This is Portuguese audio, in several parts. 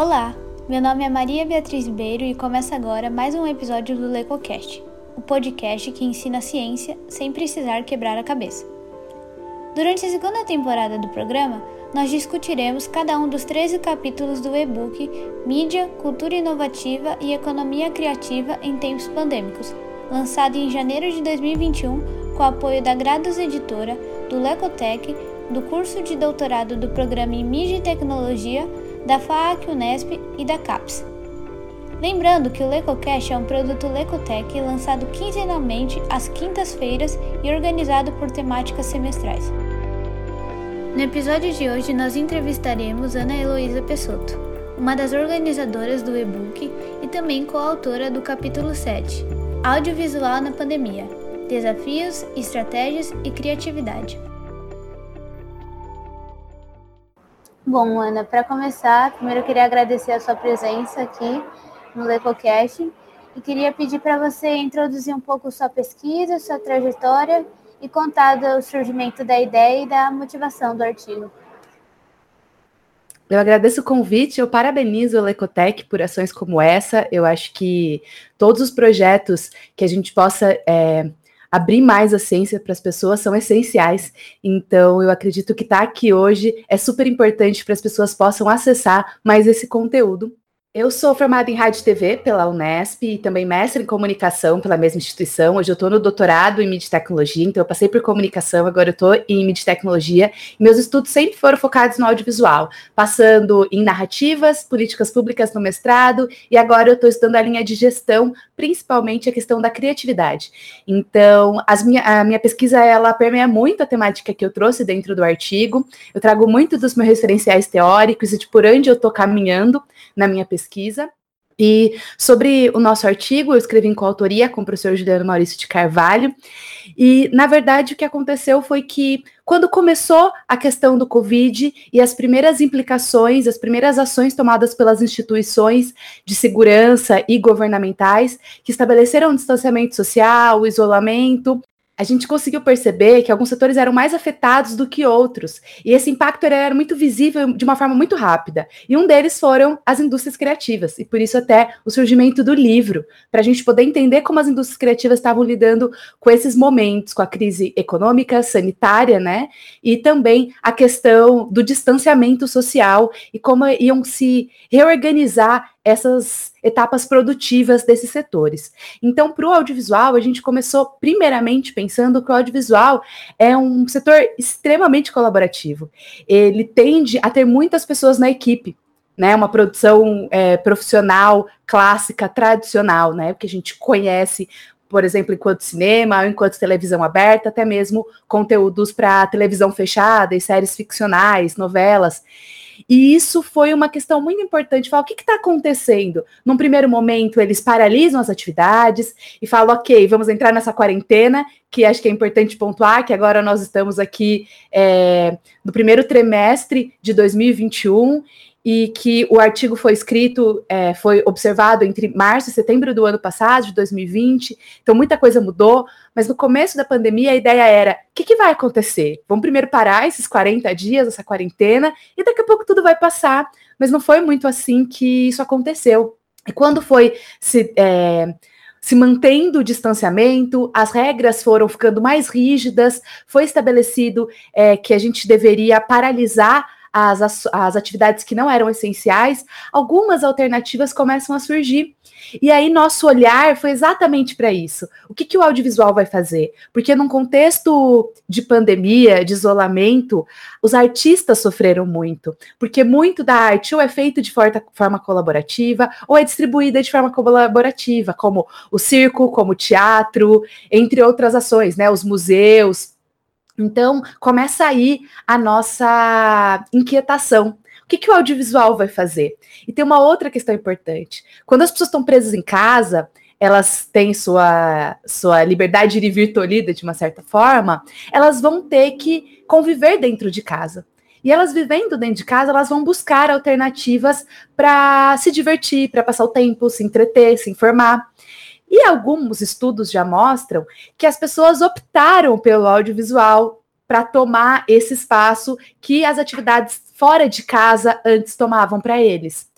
Olá, meu nome é Maria Beatriz Ribeiro e começa agora mais um episódio do LecoCast, o podcast que ensina ciência sem precisar quebrar a cabeça. Durante a segunda temporada do programa, nós discutiremos cada um dos 13 capítulos do e-book Mídia, Cultura Inovativa e Economia Criativa em Tempos Pandêmicos, lançado em janeiro de 2021 com o apoio da Grados Editora, do Lecotec, do curso de doutorado do programa em Mídia e Tecnologia, da FAAC Unesp e da CAPES. Lembrando que o LecoCast é um produto Lecotec lançado quinzenalmente às quintas-feiras e organizado por temáticas semestrais. No episódio de hoje, nós entrevistaremos Ana Heloísa Pessotto, uma das organizadoras do e-book e também coautora do capítulo 7, Audiovisual na Pandemia: Desafios, Estratégias e Criatividade. Bom, Ana, para começar, primeiro eu queria agradecer a sua presença aqui no LecoCast e queria pedir para você introduzir um pouco sua pesquisa, sua trajetória e contar do surgimento da ideia e da motivação do artigo. Eu agradeço o convite, eu parabenizo o Lecotec por ações como essa. Eu acho que todos os projetos que a gente possa é, abrir mais a ciência para as pessoas são essenciais. Então, eu acredito que estar tá aqui hoje é super importante para as pessoas possam acessar mais esse conteúdo. Eu sou formada em rádio e TV pela Unesp e também mestre em comunicação pela mesma instituição. Hoje eu estou no doutorado em mídia e tecnologia, então eu passei por comunicação, agora eu estou em mídia e tecnologia. Meus estudos sempre foram focados no audiovisual, passando em narrativas, políticas públicas no mestrado, e agora eu estou estudando a linha de gestão, principalmente a questão da criatividade. Então, minha, a minha pesquisa ela permeia muito a temática que eu trouxe dentro do artigo. Eu trago muito dos meus referenciais teóricos e de por onde eu estou caminhando na minha pesquisa. E sobre o nosso artigo, eu escrevi em coautoria com o professor Juliano Maurício de Carvalho. E, na verdade, o que aconteceu foi que, quando começou a questão do Covid e as primeiras implicações, as primeiras ações tomadas pelas instituições de segurança e governamentais, que estabeleceram distanciamento social, isolamento, a gente conseguiu perceber que alguns setores eram mais afetados do que outros, e esse impacto era muito visível de uma forma muito rápida. E um deles foram as indústrias criativas, e por isso até o surgimento do livro, para a gente poder entender como as indústrias criativas estavam lidando com esses momentos, com a crise econômica, sanitária, né? E também a questão do distanciamento social e como iam se reorganizar essas etapas produtivas desses setores. Então, para o audiovisual, a gente começou primeiramente pensando que o audiovisual é um setor extremamente colaborativo. Ele tende a ter muitas pessoas na equipe. Né, uma produção é, profissional, clássica, tradicional, né, que a gente conhece por exemplo, enquanto cinema, enquanto televisão aberta, até mesmo conteúdos para televisão fechada e séries ficcionais, novelas. E isso foi uma questão muito importante. Falar, o que está acontecendo? Num primeiro momento, eles paralisam as atividades e falam, ok, vamos entrar nessa quarentena, que acho que é importante pontuar, que agora nós estamos aqui é, no primeiro trimestre de 2021 e que o artigo foi escrito, é, foi observado entre março e setembro do ano passado, de 2020, então muita coisa mudou, mas no começo da pandemia a ideia era: o que, que, vai acontecer? Vamos primeiro parar esses 40 dias, essa quarentena, e daqui a pouco tudo vai passar. Mas não foi muito assim que isso aconteceu. E quando foi se. É, se mantendo o distanciamento, as regras foram ficando mais rígidas, foi estabelecido é, que a gente deveria paralisar as, as atividades que não eram essenciais, algumas alternativas começam a surgir. E aí, nosso olhar foi exatamente para isso. O que, que o audiovisual vai fazer? Porque, num contexto de pandemia, de isolamento, os artistas sofreram muito. Porque muito da arte ou é feito de forma colaborativa, ou é distribuída de forma colaborativa, como o circo, como o teatro, entre outras ações, né? Os museus, então, começa aí a nossa inquietação. O que, que o audiovisual vai fazer? E tem uma outra questão importante. Quando as pessoas estão presas em casa, elas têm sua, sua liberdade de ir vir tolhida de uma certa forma, elas vão ter que conviver dentro de casa. E elas vivendo dentro de casa, elas vão buscar alternativas para se divertir, para passar o tempo, se entreter, se informar. E alguns estudos já mostram que as pessoas optaram pelo audiovisual para tomar esse espaço que as atividades fora de casa antes tomavam para eles.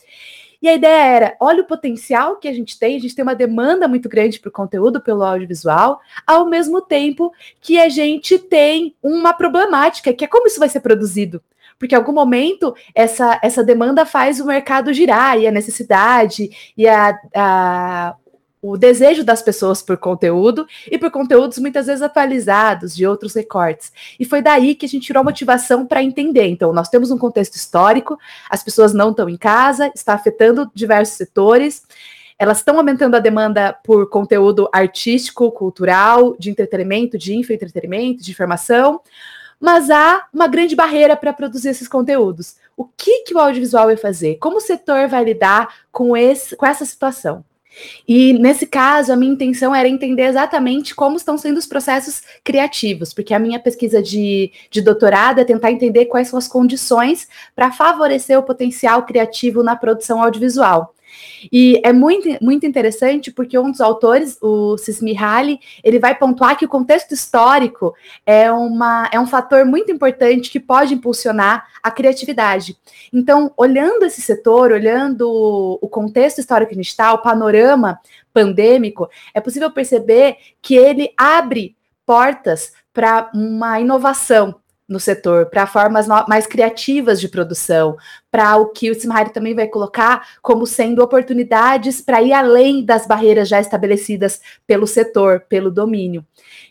E a ideia era: olha o potencial que a gente tem, a gente tem uma demanda muito grande para o conteúdo pelo audiovisual, ao mesmo tempo que a gente tem uma problemática, que é como isso vai ser produzido. Porque em algum momento essa, essa demanda faz o mercado girar e a necessidade e a, a o desejo das pessoas por conteúdo e por conteúdos muitas vezes atualizados de outros recortes. E foi daí que a gente tirou a motivação para entender. Então, nós temos um contexto histórico, as pessoas não estão em casa, está afetando diversos setores. Elas estão aumentando a demanda por conteúdo artístico, cultural, de entretenimento, de infoentretenimento, de informação, mas há uma grande barreira para produzir esses conteúdos. O que, que o audiovisual vai fazer? Como o setor vai lidar com, esse, com essa situação? E nesse caso, a minha intenção era entender exatamente como estão sendo os processos criativos, porque a minha pesquisa de, de doutorado é tentar entender quais são as condições para favorecer o potencial criativo na produção audiovisual. E é muito, muito interessante porque um dos autores, o Sismihaly, ele vai pontuar que o contexto histórico é, uma, é um fator muito importante que pode impulsionar a criatividade. Então, olhando esse setor, olhando o contexto histórico que está, o panorama pandêmico, é possível perceber que ele abre portas para uma inovação, no setor, para formas mais criativas de produção, para o que o Simhari também vai colocar como sendo oportunidades para ir além das barreiras já estabelecidas pelo setor, pelo domínio.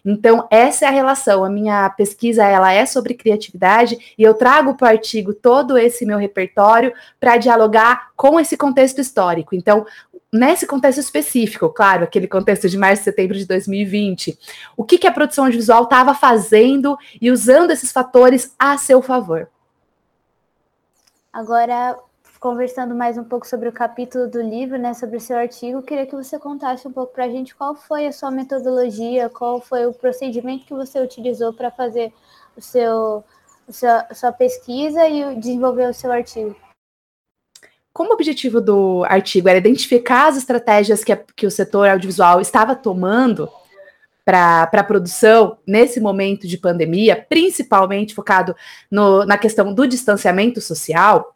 Então, essa é a relação. A minha pesquisa ela é sobre criatividade e eu trago para o artigo todo esse meu repertório para dialogar com esse contexto histórico. Então, nesse contexto específico, claro, aquele contexto de março e setembro de 2020, o que, que a produção audiovisual estava fazendo e usando esses fatores a seu favor. Agora, conversando mais um pouco sobre o capítulo do livro, né, sobre o seu artigo, queria que você contasse um pouco para a gente qual foi a sua metodologia, qual foi o procedimento que você utilizou para fazer o seu, o seu, a sua pesquisa e desenvolver o seu artigo como o objetivo do artigo era identificar as estratégias que, a, que o setor audiovisual estava tomando para a produção nesse momento de pandemia, principalmente focado no, na questão do distanciamento social,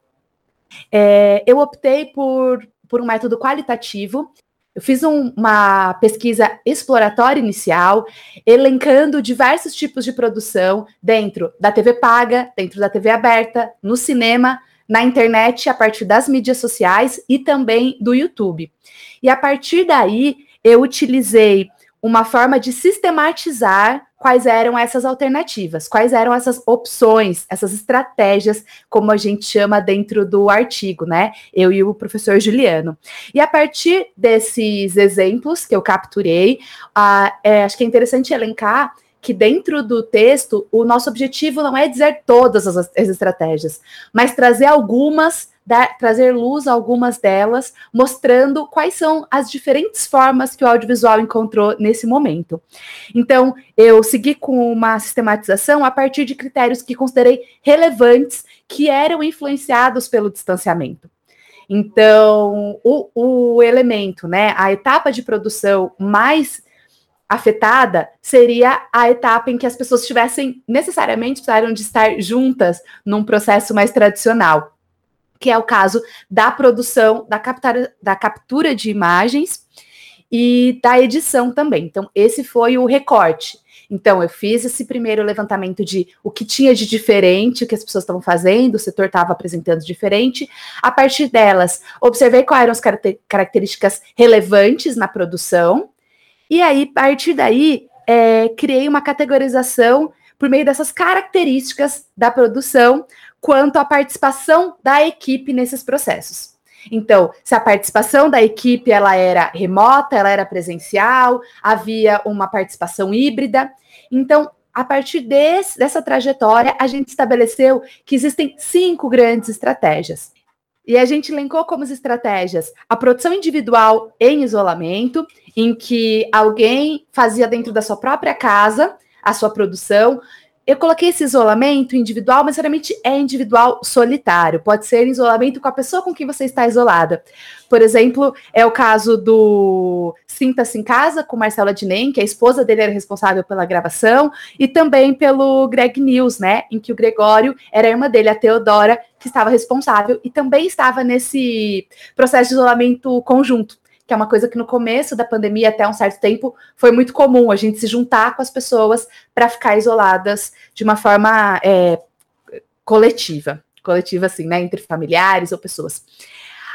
é, eu optei por, por um método qualitativo. Eu fiz um, uma pesquisa exploratória inicial, elencando diversos tipos de produção dentro da TV paga, dentro da TV aberta, no cinema, na internet a partir das mídias sociais e também do YouTube. E a partir daí, eu utilizei uma forma de sistematizar quais eram essas alternativas, quais eram essas opções, essas estratégias, como a gente chama dentro do artigo, né? Eu e o professor Juliano. E a partir desses exemplos que eu capturei, uh, é, acho que é interessante elencar que dentro do texto o nosso objetivo não é dizer todas as, as estratégias, mas trazer algumas, trazer luz a algumas delas, mostrando quais são as diferentes formas que o audiovisual encontrou nesse momento. Então, eu segui com uma sistematização a partir de critérios que considerei relevantes, que eram influenciados pelo distanciamento. Então, o, o elemento, né, a etapa de produção mais afetada seria a etapa em que as pessoas tivessem necessariamente precisaram de estar juntas num processo mais tradicional, que é o caso da produção, da captura, da captura de imagens e da edição também. Então, esse foi o recorte. Então, eu fiz esse primeiro levantamento de o que tinha de diferente, o que as pessoas estavam fazendo, o setor estava apresentando diferente. A partir delas, observei quais eram as características relevantes na produção, e aí, a partir daí, é, criei uma categorização por meio dessas características da produção quanto à participação da equipe nesses processos. Então, se a participação da equipe ela era remota, ela era presencial, havia uma participação híbrida. Então, a partir desse, dessa trajetória, a gente estabeleceu que existem cinco grandes estratégias. E a gente elencou como as estratégias a produção individual em isolamento, em que alguém fazia dentro da sua própria casa a sua produção, eu coloquei esse isolamento individual, mas geralmente é individual solitário. Pode ser isolamento com a pessoa com quem você está isolada. Por exemplo, é o caso do Sinta-se em Casa, com Marcelo Adnem, que a esposa dele era responsável pela gravação, e também pelo Greg News, né? Em que o Gregório era a irmã dele, a Teodora, que estava responsável e também estava nesse processo de isolamento conjunto que é uma coisa que no começo da pandemia, até um certo tempo, foi muito comum a gente se juntar com as pessoas para ficar isoladas de uma forma é, coletiva, coletiva assim, né, entre familiares ou pessoas.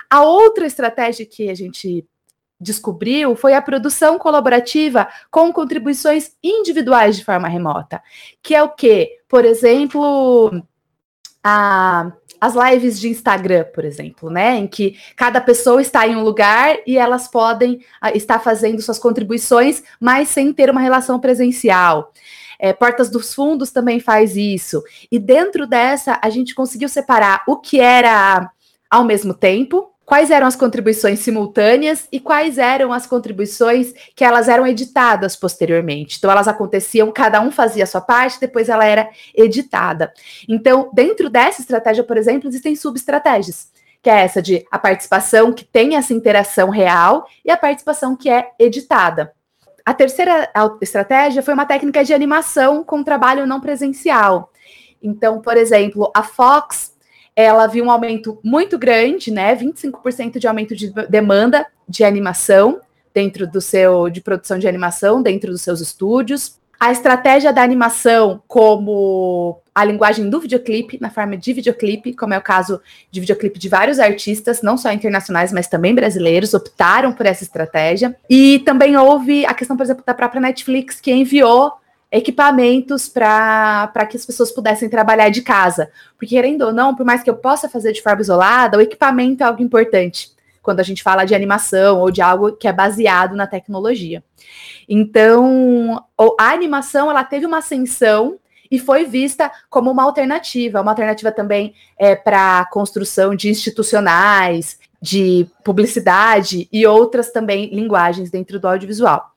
A outra estratégia que a gente descobriu foi a produção colaborativa com contribuições individuais de forma remota, que é o que, por exemplo, a as lives de Instagram, por exemplo, né, em que cada pessoa está em um lugar e elas podem uh, estar fazendo suas contribuições, mas sem ter uma relação presencial. É, Portas dos Fundos também faz isso. E dentro dessa, a gente conseguiu separar o que era ao mesmo tempo, quais eram as contribuições simultâneas e quais eram as contribuições que elas eram editadas posteriormente. Então, elas aconteciam, cada um fazia a sua parte, depois ela era editada. Então, dentro dessa estratégia, por exemplo, existem subestratégias, que é essa de a participação que tem essa interação real e a participação que é editada. A terceira estratégia foi uma técnica de animação com trabalho não presencial. Então, por exemplo, a Fox ela viu um aumento muito grande, né? 25% de aumento de demanda de animação dentro do seu de produção de animação dentro dos seus estúdios. A estratégia da animação como a linguagem do videoclipe, na forma de videoclipe, como é o caso de videoclipe de vários artistas, não só internacionais, mas também brasileiros, optaram por essa estratégia. E também houve a questão, por exemplo, da própria Netflix, que enviou equipamentos para que as pessoas pudessem trabalhar de casa. Porque, querendo ou não, por mais que eu possa fazer de forma isolada, o equipamento é algo importante quando a gente fala de animação ou de algo que é baseado na tecnologia. Então, a animação ela teve uma ascensão e foi vista como uma alternativa, uma alternativa também é, para construção de institucionais, de publicidade e outras também linguagens dentro do audiovisual.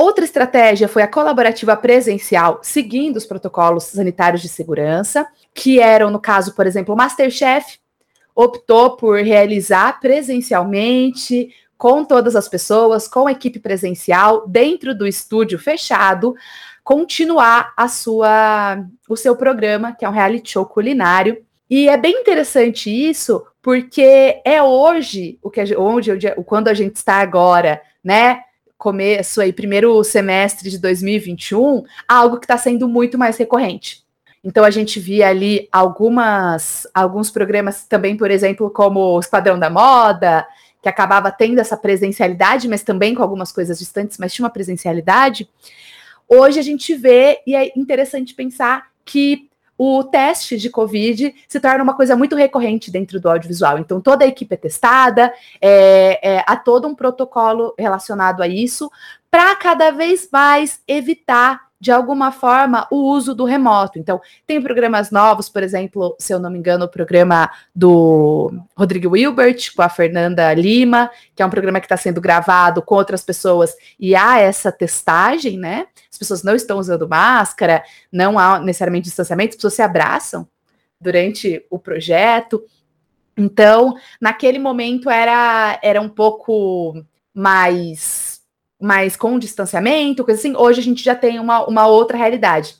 Outra estratégia foi a colaborativa presencial, seguindo os protocolos sanitários de segurança, que eram, no caso, por exemplo, o Masterchef optou por realizar presencialmente, com todas as pessoas, com a equipe presencial, dentro do estúdio fechado, continuar a sua, o seu programa, que é um reality show culinário. E é bem interessante isso, porque é hoje, o que onde, quando a gente está agora, né? Começo aí, primeiro semestre de 2021, algo que está sendo muito mais recorrente. Então a gente via ali algumas alguns programas também, por exemplo, como o Esquadrão da Moda, que acabava tendo essa presencialidade, mas também com algumas coisas distantes, mas tinha uma presencialidade. Hoje a gente vê, e é interessante pensar que o teste de Covid se torna uma coisa muito recorrente dentro do audiovisual. Então, toda a equipe é testada, é, é, há todo um protocolo relacionado a isso, para cada vez mais evitar de alguma forma, o uso do remoto. Então, tem programas novos, por exemplo, se eu não me engano, o programa do Rodrigo Wilbert com a Fernanda Lima, que é um programa que está sendo gravado com outras pessoas e há essa testagem, né? As pessoas não estão usando máscara, não há necessariamente distanciamento, as pessoas se abraçam durante o projeto. Então, naquele momento era, era um pouco mais mais com distanciamento, coisa assim, hoje a gente já tem uma, uma outra realidade.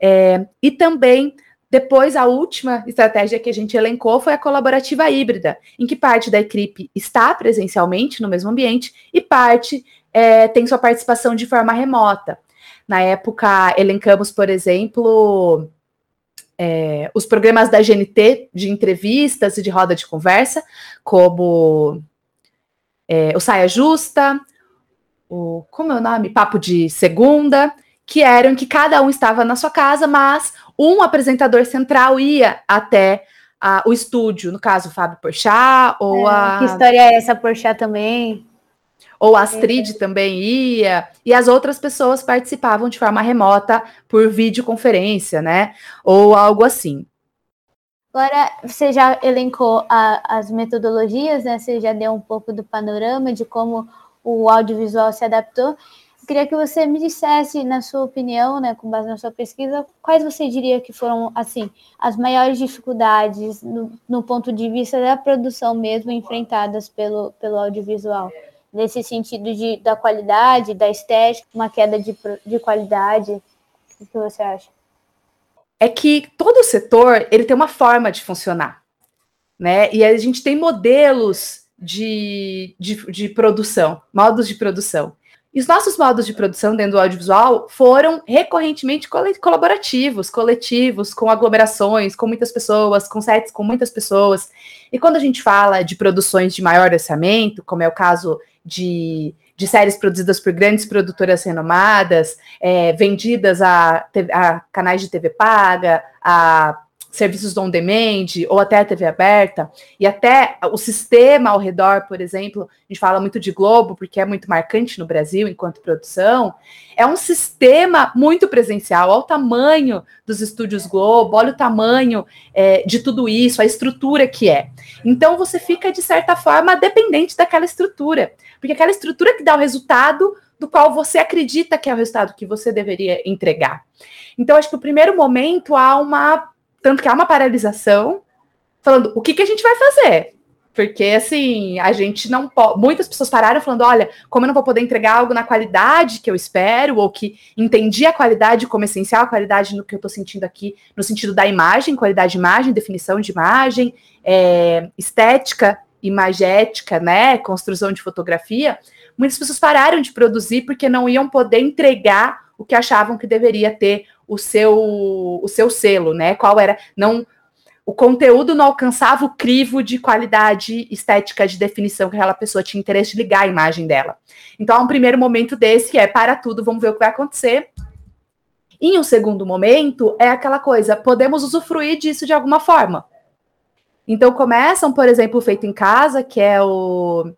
É, e também, depois, a última estratégia que a gente elencou foi a colaborativa híbrida, em que parte da equipe está presencialmente no mesmo ambiente e parte é, tem sua participação de forma remota. Na época, elencamos, por exemplo, é, os programas da GNT de entrevistas e de roda de conversa, como é, o Saia Justa, o como é o nome? Papo de segunda, que eram que cada um estava na sua casa, mas um apresentador central ia até a, o estúdio, no caso, o Fábio Porchat, ou é, a. Que história é essa, Porchat também? Ou a Astrid é. também ia, e as outras pessoas participavam de forma remota por videoconferência, né? Ou algo assim. Agora, você já elencou a, as metodologias, né? Você já deu um pouco do panorama de como o audiovisual se adaptou. Eu queria que você me dissesse, na sua opinião, né, com base na sua pesquisa, quais você diria que foram, assim, as maiores dificuldades no, no ponto de vista da produção mesmo enfrentadas pelo, pelo audiovisual? Nesse sentido de, da qualidade, da estética, uma queda de, de qualidade. O que você acha? É que todo setor ele tem uma forma de funcionar, né? E a gente tem modelos de, de, de produção, modos de produção. E os nossos modos de produção dentro do audiovisual foram recorrentemente colaborativos, coletivos, com aglomerações, com muitas pessoas, com sets com muitas pessoas. E quando a gente fala de produções de maior orçamento, como é o caso de, de séries produzidas por grandes produtoras renomadas, é, vendidas a, a canais de TV paga, a serviços on demand ou até a TV aberta, e até o sistema ao redor, por exemplo, a gente fala muito de Globo, porque é muito marcante no Brasil enquanto produção, é um sistema muito presencial, olha o tamanho dos estúdios Globo, olha o tamanho é, de tudo isso, a estrutura que é. Então você fica, de certa forma, dependente daquela estrutura, porque aquela estrutura que dá o resultado do qual você acredita que é o resultado que você deveria entregar. Então, acho que o primeiro momento há uma tanto que há uma paralisação, falando o que, que a gente vai fazer. Porque, assim, a gente não pode. Muitas pessoas pararam falando: olha, como eu não vou poder entregar algo na qualidade que eu espero, ou que entendi a qualidade como essencial, a qualidade no que eu estou sentindo aqui, no sentido da imagem, qualidade de imagem, definição de imagem, é, estética, imagética, né? Construção de fotografia. Muitas pessoas pararam de produzir porque não iam poder entregar o que achavam que deveria ter o seu o seu selo, né? Qual era não o conteúdo não alcançava o crivo de qualidade estética de definição que aquela pessoa tinha interesse de ligar a imagem dela. Então, há um primeiro momento desse é para tudo, vamos ver o que vai acontecer. Em um segundo momento, é aquela coisa, podemos usufruir disso de alguma forma. Então, começam, por exemplo, Feito em Casa, que é o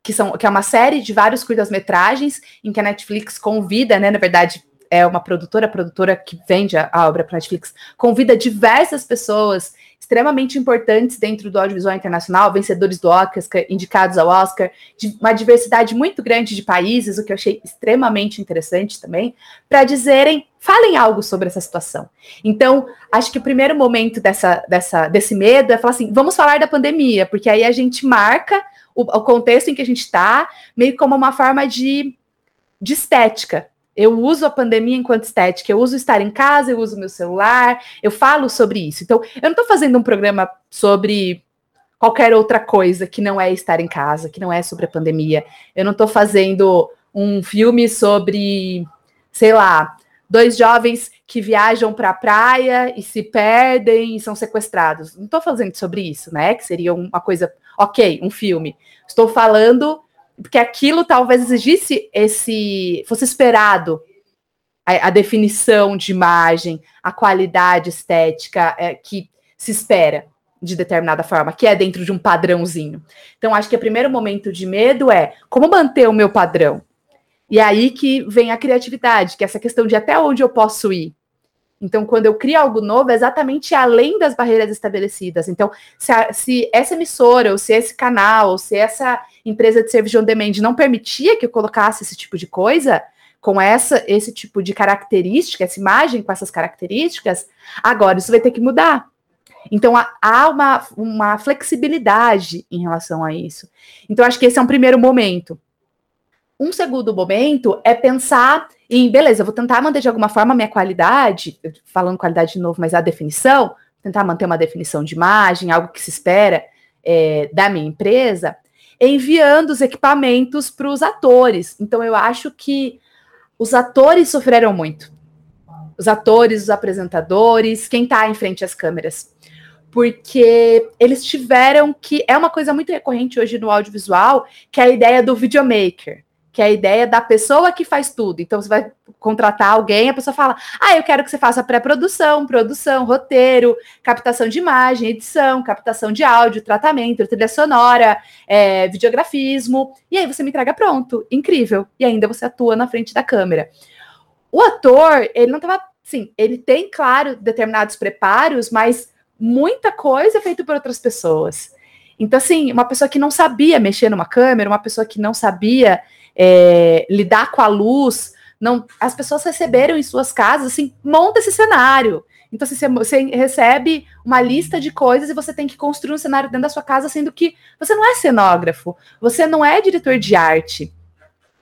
que, são, que é uma série de vários curtas-metragens em que a Netflix convida, né, na verdade, é uma produtora, produtora que vende a, a obra para Netflix, convida diversas pessoas extremamente importantes dentro do audiovisual internacional, vencedores do Oscar, indicados ao Oscar, de uma diversidade muito grande de países, o que eu achei extremamente interessante também, para dizerem, falem algo sobre essa situação. Então, acho que o primeiro momento dessa, dessa, desse medo é falar assim, vamos falar da pandemia, porque aí a gente marca o, o contexto em que a gente está, meio como uma forma de, de estética, eu uso a pandemia enquanto estética, eu uso estar em casa, eu uso meu celular, eu falo sobre isso. Então, eu não estou fazendo um programa sobre qualquer outra coisa que não é estar em casa, que não é sobre a pandemia. Eu não estou fazendo um filme sobre, sei lá, dois jovens que viajam para a praia e se perdem e são sequestrados. Não estou fazendo sobre isso, né? Que seria uma coisa, ok, um filme. Estou falando porque aquilo talvez exigisse esse. fosse esperado a, a definição de imagem, a qualidade estética é, que se espera de determinada forma, que é dentro de um padrãozinho. Então, acho que o primeiro momento de medo é como manter o meu padrão. E aí que vem a criatividade, que é essa questão de até onde eu posso ir. Então, quando eu crio algo novo, é exatamente além das barreiras estabelecidas. Então, se, a, se essa emissora, ou se esse canal, ou se essa empresa de serviço on demand não permitia que eu colocasse esse tipo de coisa, com essa esse tipo de característica, essa imagem com essas características, agora isso vai ter que mudar. Então, há uma, uma flexibilidade em relação a isso. Então, acho que esse é um primeiro momento. Um segundo momento é pensar em, beleza, eu vou tentar manter de alguma forma a minha qualidade, falando qualidade de novo, mas a definição, tentar manter uma definição de imagem, algo que se espera é, da minha empresa, enviando os equipamentos para os atores. Então, eu acho que os atores sofreram muito. Os atores, os apresentadores, quem está em frente às câmeras. Porque eles tiveram que. É uma coisa muito recorrente hoje no audiovisual, que é a ideia do videomaker que é a ideia da pessoa que faz tudo. Então, você vai contratar alguém, a pessoa fala: Ah, eu quero que você faça pré-produção, produção, roteiro, captação de imagem, edição, captação de áudio, tratamento, trilha sonora, é, videografismo. E aí você me entrega pronto. Incrível. E ainda você atua na frente da câmera. O ator, ele não estava. Sim, ele tem, claro, determinados preparos, mas muita coisa é feita por outras pessoas. Então, assim, uma pessoa que não sabia mexer numa câmera, uma pessoa que não sabia é, lidar com a luz. Não, as pessoas receberam em suas casas, assim, monta esse cenário. Então, assim, você recebe uma lista de coisas e você tem que construir um cenário dentro da sua casa, sendo que você não é cenógrafo, você não é diretor de arte,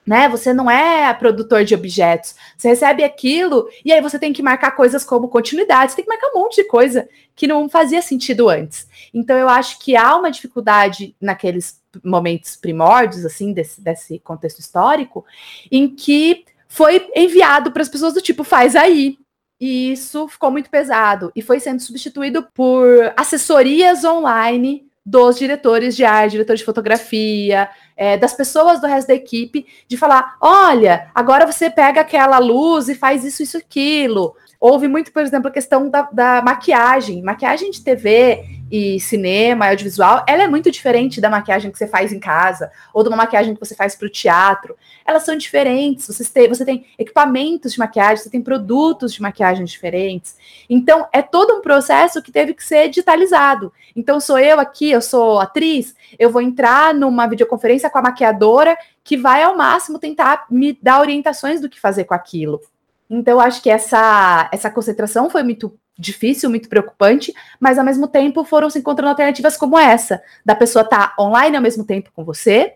né? Você não é produtor de objetos. Você recebe aquilo e aí você tem que marcar coisas como continuidade, você tem que marcar um monte de coisa que não fazia sentido antes. Então, eu acho que há uma dificuldade naqueles momentos primórdios, assim, desse, desse contexto histórico, em que foi enviado para as pessoas do tipo, faz aí, e isso ficou muito pesado e foi sendo substituído por assessorias online dos diretores de arte, diretores de fotografia, é, das pessoas do resto da equipe, de falar: olha, agora você pega aquela luz e faz isso, isso, aquilo. Houve muito, por exemplo, a questão da, da maquiagem. Maquiagem de TV e cinema, audiovisual, ela é muito diferente da maquiagem que você faz em casa, ou de uma maquiagem que você faz para o teatro. Elas são diferentes. Você tem, você tem equipamentos de maquiagem, você tem produtos de maquiagem diferentes. Então, é todo um processo que teve que ser digitalizado. Então, sou eu aqui, eu sou atriz, eu vou entrar numa videoconferência com a maquiadora que vai ao máximo tentar me dar orientações do que fazer com aquilo. Então, acho que essa, essa concentração foi muito difícil, muito preocupante, mas ao mesmo tempo foram se encontrando alternativas como essa, da pessoa estar tá online ao mesmo tempo com você,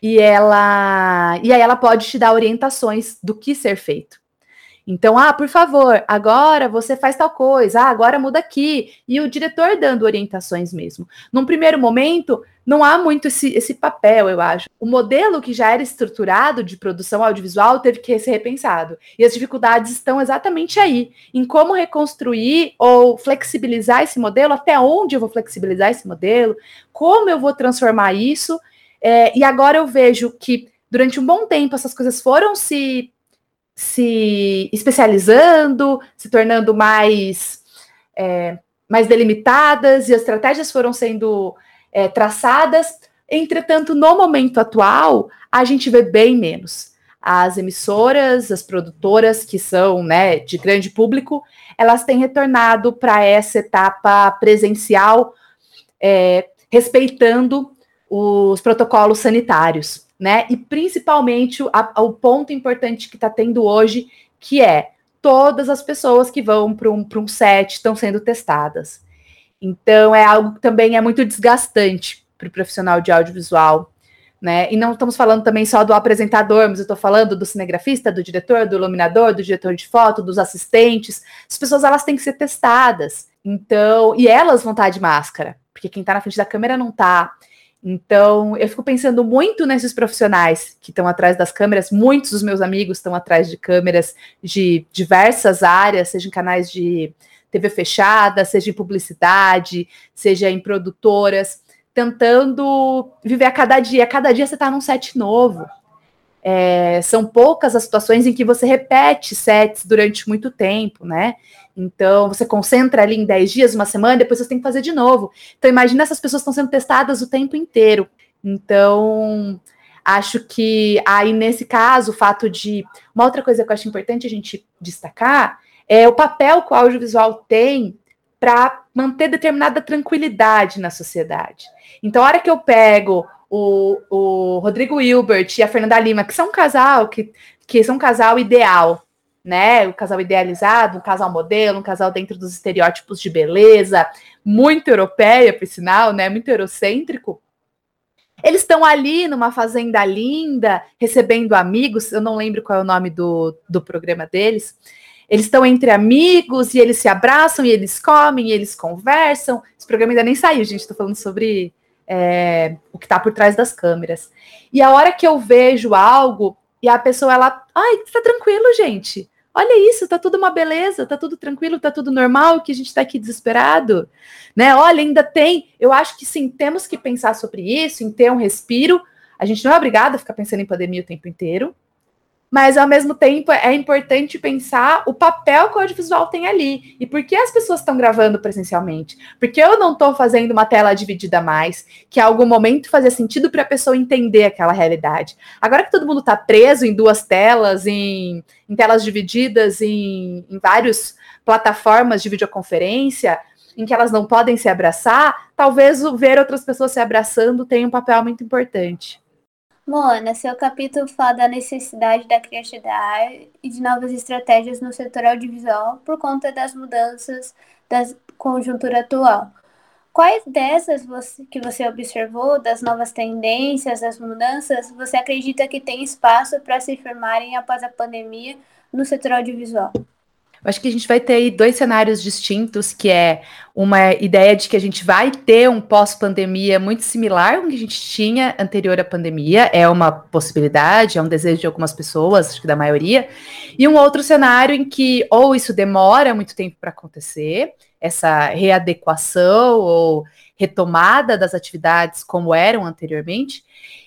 e ela e aí ela pode te dar orientações do que ser feito. Então, ah, por favor, agora você faz tal coisa, ah, agora muda aqui. E o diretor dando orientações mesmo. Num primeiro momento, não há muito esse, esse papel, eu acho. O modelo que já era estruturado de produção audiovisual teve que ser repensado. E as dificuldades estão exatamente aí, em como reconstruir ou flexibilizar esse modelo, até onde eu vou flexibilizar esse modelo, como eu vou transformar isso. É, e agora eu vejo que durante um bom tempo essas coisas foram se se especializando, se tornando mais, é, mais delimitadas e as estratégias foram sendo é, traçadas. Entretanto, no momento atual, a gente vê bem menos. As emissoras, as produtoras que são né, de grande público, elas têm retornado para essa etapa presencial, é, respeitando os protocolos sanitários né? E principalmente a, o ponto importante que está tendo hoje, que é todas as pessoas que vão para um, um set estão sendo testadas. Então é algo que também é muito desgastante para o profissional de audiovisual. Né? E não estamos falando também só do apresentador, mas eu estou falando do cinegrafista, do diretor, do iluminador, do diretor de foto, dos assistentes. As pessoas elas têm que ser testadas. Então, e elas vão estar de máscara, porque quem está na frente da câmera não está. Então, eu fico pensando muito nesses profissionais que estão atrás das câmeras. Muitos dos meus amigos estão atrás de câmeras de diversas áreas, seja em canais de TV fechada, seja em publicidade, seja em produtoras, tentando viver a cada dia. Cada dia você está num set novo. É, são poucas as situações em que você repete sets durante muito tempo, né? Então, você concentra ali em 10 dias, uma semana, depois você tem que fazer de novo. Então, imagina essas pessoas estão sendo testadas o tempo inteiro. Então, acho que aí, nesse caso, o fato de. Uma outra coisa que eu acho importante a gente destacar é o papel que o audiovisual tem para manter determinada tranquilidade na sociedade. Então, a hora que eu pego o, o Rodrigo Hilbert e a Fernanda Lima, que são um casal, que, que são um casal ideal, né? O um casal idealizado, um casal modelo, um casal dentro dos estereótipos de beleza, muito europeia, por sinal, né? Muito eurocêntrico. Eles estão ali numa fazenda linda, recebendo amigos. Eu não lembro qual é o nome do, do programa deles. Eles estão entre amigos e eles se abraçam e eles comem e eles conversam. Esse programa ainda nem saiu, gente. Estou falando sobre é, o que está por trás das câmeras. E a hora que eu vejo algo e a pessoa, ela, ai, tá tranquilo, gente. Olha isso, tá tudo uma beleza, tá tudo tranquilo, tá tudo normal, que a gente tá aqui desesperado, né? Olha, ainda tem. Eu acho que sim, temos que pensar sobre isso, em ter um respiro. A gente não é obrigado a ficar pensando em pandemia o tempo inteiro, mas ao mesmo tempo é importante pensar o papel que o audiovisual tem ali e por que as pessoas estão gravando presencialmente. Porque eu não estou fazendo uma tela dividida mais, que em algum momento fazia sentido para a pessoa entender aquela realidade. Agora que todo mundo está preso em duas telas, em, em telas divididas, em, em várias plataformas de videoconferência, em que elas não podem se abraçar, talvez ver outras pessoas se abraçando tenha um papel muito importante. Moana, seu capítulo fala da necessidade da criatividade e de novas estratégias no setor audiovisual por conta das mudanças da conjuntura atual. Quais dessas você, que você observou, das novas tendências, das mudanças, você acredita que tem espaço para se firmarem após a pandemia no setor audiovisual? Eu acho que a gente vai ter aí dois cenários distintos, que é uma ideia de que a gente vai ter um pós-pandemia muito similar ao que a gente tinha anterior à pandemia, é uma possibilidade, é um desejo de algumas pessoas, acho que da maioria, e um outro cenário em que ou isso demora muito tempo para acontecer, essa readequação ou retomada das atividades como eram anteriormente,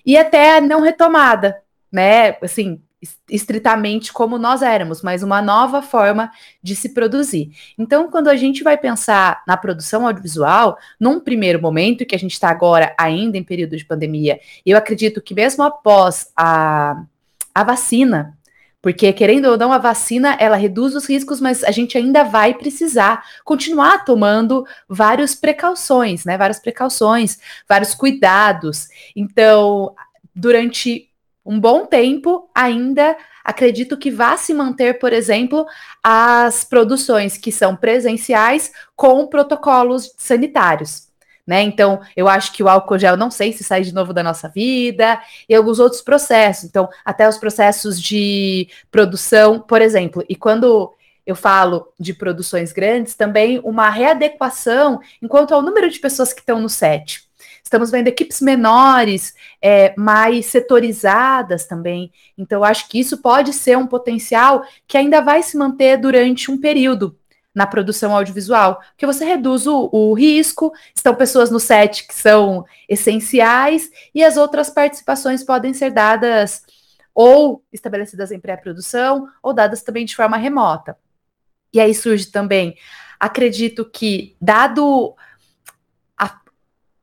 e até a não retomada, né? Assim, estritamente como nós éramos, mas uma nova forma de se produzir. Então, quando a gente vai pensar na produção audiovisual, num primeiro momento, que a gente está agora ainda em período de pandemia, eu acredito que mesmo após a, a vacina, porque, querendo ou não, a vacina ela reduz os riscos, mas a gente ainda vai precisar continuar tomando várias precauções, né? Várias precauções, vários cuidados. Então, durante um bom tempo ainda acredito que vá se manter, por exemplo, as produções que são presenciais com protocolos sanitários. Né? Então, eu acho que o álcool gel não sei se sai de novo da nossa vida, e alguns outros processos. Então, até os processos de produção, por exemplo, e quando eu falo de produções grandes, também uma readequação enquanto ao número de pessoas que estão no set. Estamos vendo equipes menores, é, mais setorizadas também. Então, acho que isso pode ser um potencial que ainda vai se manter durante um período na produção audiovisual, porque você reduz o, o, risco, estão pessoas no set que são essenciais, e as outras participações podem ser dadas ou estabelecidas em pré-produção, ou dadas também de forma remota. E aí surge também, acredito que, dado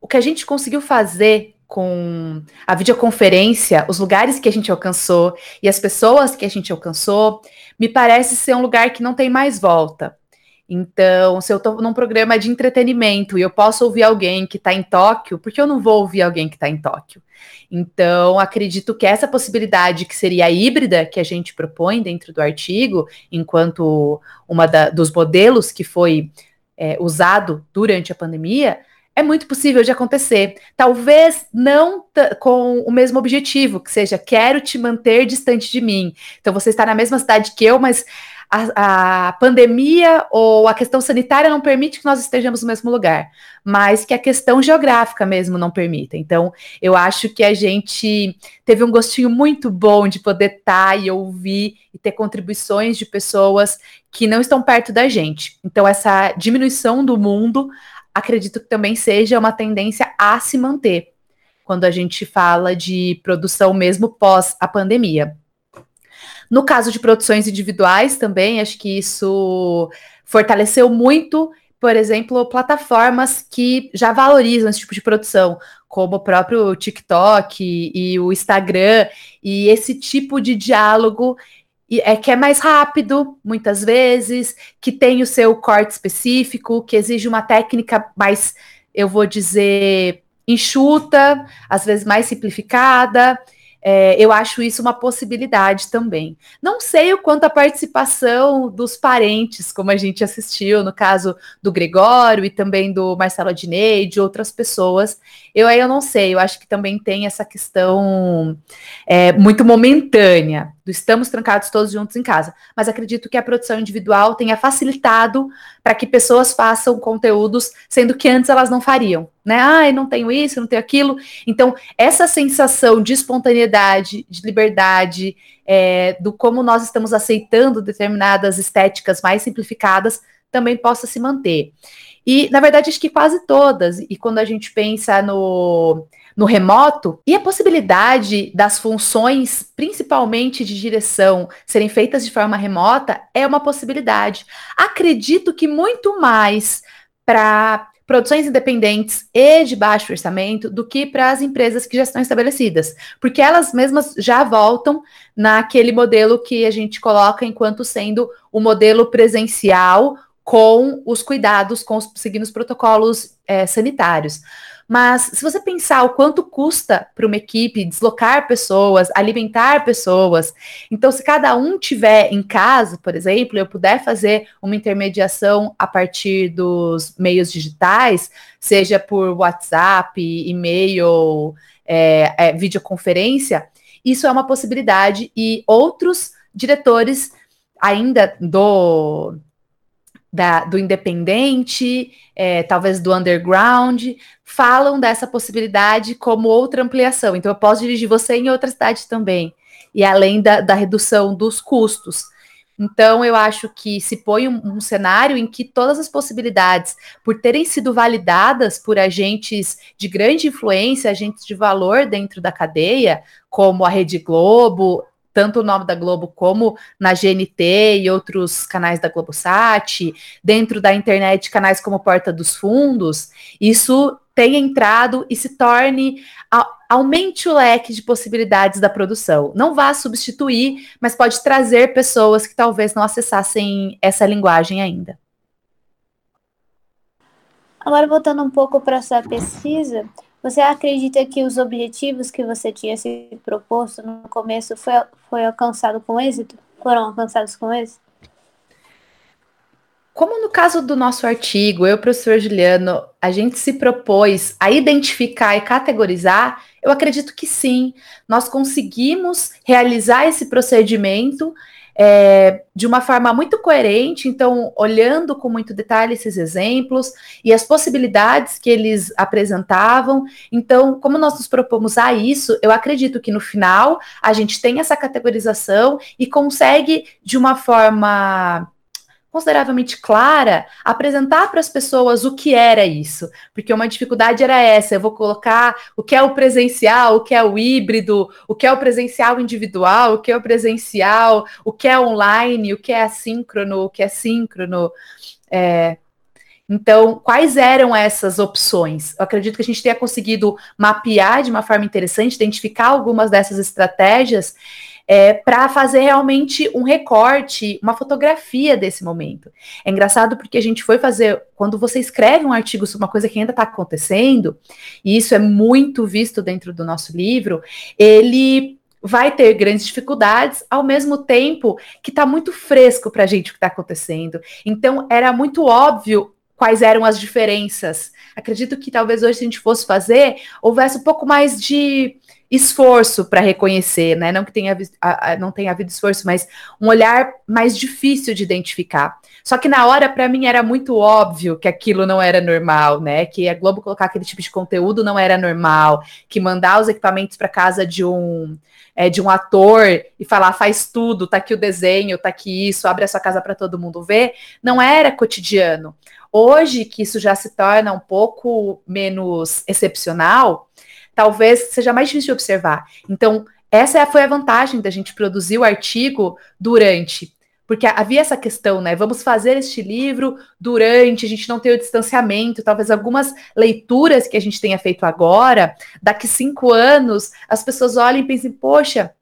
o que a gente conseguiu fazer com a videoconferência, os lugares que a gente alcançou e as pessoas que a gente alcançou, me parece ser um lugar que não tem mais volta. Então, se eu estou num programa de entretenimento e eu posso ouvir alguém que está em Tóquio, por que eu não vou ouvir alguém que está em Tóquio? Então, acredito que essa possibilidade que seria híbrida que a gente propõe dentro do artigo, enquanto uma da, dos modelos que foi é, usado durante a pandemia, é muito possível de acontecer. Talvez não com o mesmo objetivo, que seja quero te manter distante de mim. Então você está na mesma cidade que eu, mas a, a, pandemia ou a questão sanitária não permite que nós estejamos no mesmo lugar, mas que a questão geográfica mesmo não permita. Então, eu acho que a gente teve um gostinho muito bom de poder estar e ouvir e ter contribuições de pessoas que não estão perto da gente. Então, essa diminuição do mundo acredito que também seja uma tendência a se manter quando a gente fala de produção mesmo pós a pandemia. No caso de produções individuais também, acho que isso fortaleceu muito, por exemplo, plataformas que já valorizam esse tipo de produção, como o próprio TikTok e, o Instagram, e esse tipo de diálogo é que é mais rápido, muitas vezes, que tem o seu corte específico, que exige uma técnica mais, eu vou dizer, enxuta, às vezes mais simplificada. É, eu acho isso uma possibilidade também. Não sei o quanto a participação dos parentes, como a gente assistiu, no caso do Gregório e também do Marcelo Adnei, de outras pessoas. Eu aí eu não sei, eu acho que também tem essa questão é, muito momentânea do estamos trancados todos juntos em casa. Mas acredito que a produção individual tenha facilitado para que pessoas façam conteúdos, sendo que antes elas não fariam, né? Ai, não tenho isso, não tenho aquilo. Então, essa sensação de espontaneidade, de liberdade, é, do como nós estamos aceitando determinadas estéticas mais simplificadas, também possa se manter. E, na verdade, acho que quase todas. E quando a gente pensa no no remoto e a possibilidade das funções, principalmente de direção, serem feitas de forma remota é uma possibilidade. Acredito que muito mais para produções independentes e de baixo orçamento do que para as empresas que já estão estabelecidas, porque elas mesmas já voltam naquele modelo que a gente coloca enquanto sendo o modelo presencial com os cuidados, com os, seguindo os protocolos é, sanitários. Mas se você pensar o quanto custa para uma equipe deslocar pessoas, alimentar pessoas, então se cada um tiver em casa, por exemplo, eu puder fazer uma intermediação a partir dos meios digitais, seja por WhatsApp, e-mail, é, é, videoconferência, isso é uma possibilidade. E outros diretores ainda do da, do independente, é, talvez do underground, falam dessa possibilidade como outra ampliação. Então, eu posso dirigir você em outra cidade também, e além da, da redução dos custos. Então, eu acho que se põe um, um, cenário em que todas as possibilidades, por terem sido validadas por agentes de grande influência, agentes de valor dentro da cadeia, como a Rede Globo, tanto o nome da Globo como na GNT e outros canais da Globosat, dentro da internet, canais como Porta dos Fundos, isso tem entrado e se torne aumente o leque de possibilidades da produção. Não vá substituir, mas pode trazer pessoas que talvez não acessassem essa linguagem ainda. Agora voltando um pouco para a sua pesquisa, você acredita que os objetivos que você tinha se proposto no começo foi, foi alcançado com êxito? Foram alcançados com êxito? Como no caso do nosso artigo, eu, professor Juliano, a gente se propôs a identificar e categorizar, eu acredito que sim. Nós conseguimos realizar esse procedimento é, de uma forma muito coerente, então, olhando com muito detalhe esses exemplos e as possibilidades que eles apresentavam. Então, como nós nos propomos a isso, eu acredito que no final a gente tem essa categorização e consegue, de uma forma consideravelmente clara, apresentar para as pessoas o que era isso, porque uma dificuldade era essa, eu vou colocar o que é o presencial, o que é o híbrido, o que é o presencial individual, o que é o presencial, o que é online, o que é assíncrono, o que é síncrono, é, então, quais eram essas opções? Eu acredito que a gente tenha conseguido mapear de uma forma interessante, identificar algumas dessas estratégias é, para fazer realmente um recorte, uma fotografia desse momento. É engraçado porque a gente foi fazer, quando você escreve um artigo sobre uma coisa que ainda está acontecendo, e isso é muito visto dentro do nosso livro, ele vai ter grandes dificuldades, ao mesmo tempo que está muito fresco para a gente o que está acontecendo. Então, era muito óbvio quais eram as diferenças. Acredito que talvez hoje, se a gente fosse fazer, houvesse um pouco mais de esforço para reconhecer, né? Não que tenha, não tenha havido esforço, mas um olhar mais difícil de identificar. Só que na hora, para mim, era muito óbvio que aquilo não era normal, né? Que a Globo colocar aquele tipo de conteúdo não era normal, que mandar os equipamentos para casa de um é, de um ator e falar faz tudo, tá aqui o desenho, tá aqui isso, abre a sua casa para todo mundo ver, não era cotidiano. Hoje que isso já se torna um pouco menos excepcional, talvez seja mais difícil de observar. Então, essa foi a vantagem da gente produzir o artigo durante. Porque havia essa questão, né? Vamos fazer este livro durante, a gente não tem o distanciamento, talvez algumas leituras que a gente tenha feito agora, daqui cinco anos, as pessoas olhem e pensem, poxa,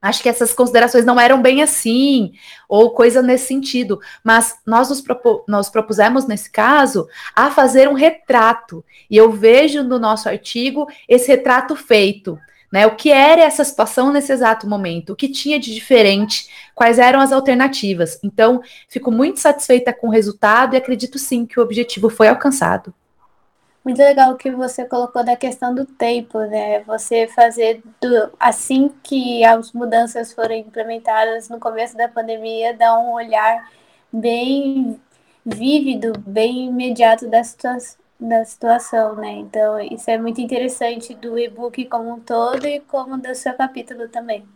acho que essas considerações não eram bem assim, ou coisa nesse sentido. Mas nós nos, propo nós propusemos, nesse caso, a fazer um retrato. E eu vejo no nosso artigo esse retrato feito. Né, o que era essa situação nesse exato momento? O que tinha de diferente? Quais eram as alternativas? Então, fico muito satisfeita com o resultado e acredito sim que o objetivo foi alcançado. Muito legal o que você colocou da questão do tempo, né? Você fazer do, assim que as mudanças foram implementadas no começo da pandemia, dar um olhar bem vívido, bem imediato da, situa da situação, né? Então, isso é muito interessante do e-book como um todo e como do seu capítulo também.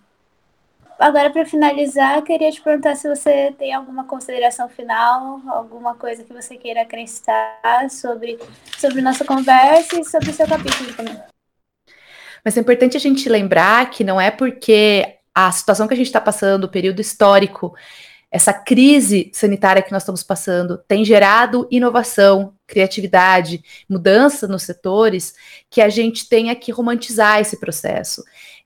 Agora, para finalizar, queria te perguntar se você tem alguma consideração final, alguma coisa que você queira acrescentar sobre, sobre nossa conversa e sobre o seu capítulo também. Mas é importante a gente lembrar que não é porque a situação que a gente está passando, o período histórico, essa crise sanitária que nós estamos passando tem gerado inovação, criatividade, mudança nos setores, que a gente tenha que romantizar esse processo.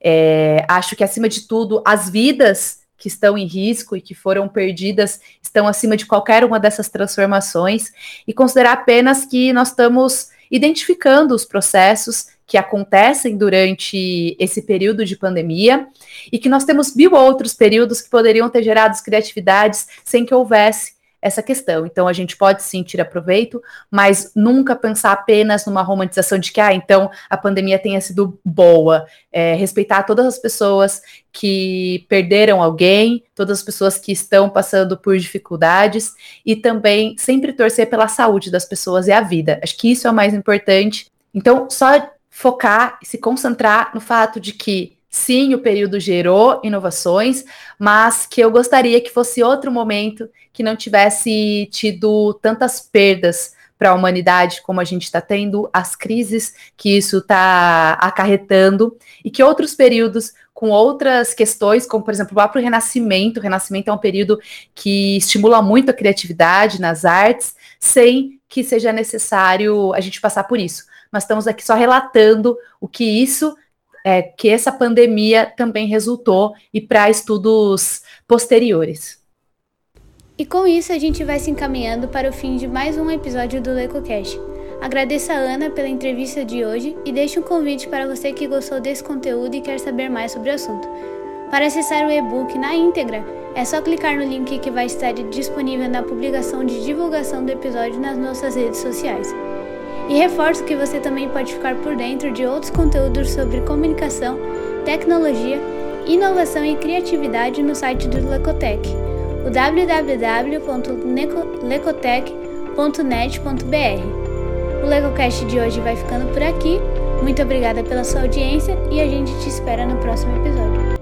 É, acho que, acima de tudo, as vidas que estão em risco e que foram perdidas estão acima de qualquer uma dessas transformações, e considerar apenas que nós estamos identificando os processos que acontecem durante esse período de pandemia e que nós temos mil outros períodos que poderiam ter gerado criatividades sem que houvesse essa questão. Então, a gente pode sim tirar proveito, mas nunca pensar apenas numa romantização de que, ah, então a pandemia tenha sido boa. É, respeitar todas as pessoas que perderam alguém, todas as pessoas que estão passando por dificuldades e também sempre torcer pela saúde das pessoas e a vida. Acho que isso é o mais importante. Então, só focar e se concentrar no fato de que sim, o período gerou inovações, mas que eu gostaria que fosse outro momento que não tivesse tido tantas perdas para a humanidade como a gente está tendo, as crises que isso está acarretando, e que outros períodos com outras questões, como por exemplo o próprio Renascimento. O Renascimento é um período que estimula muito a criatividade nas artes, sem que seja necessário a gente passar por isso nós estamos aqui só relatando o que isso, é, que essa pandemia também resultou e para estudos posteriores. E com isso a gente vai se encaminhando para o fim de mais um episódio do LecoCast. Agradeço a Ana pela entrevista de hoje e deixo um convite para você que gostou desse conteúdo e quer saber mais sobre o assunto. Para acessar o e-book na íntegra, é só clicar no link que vai estar disponível na publicação de divulgação do episódio nas nossas redes sociais. E reforço que você também pode ficar por dentro de outros conteúdos sobre comunicação, tecnologia, inovação e criatividade no site do Lecotec, o www.lecotec.net.br. O LecoCast de hoje vai ficando por aqui. Muito obrigada pela sua audiência e a gente te espera no próximo episódio.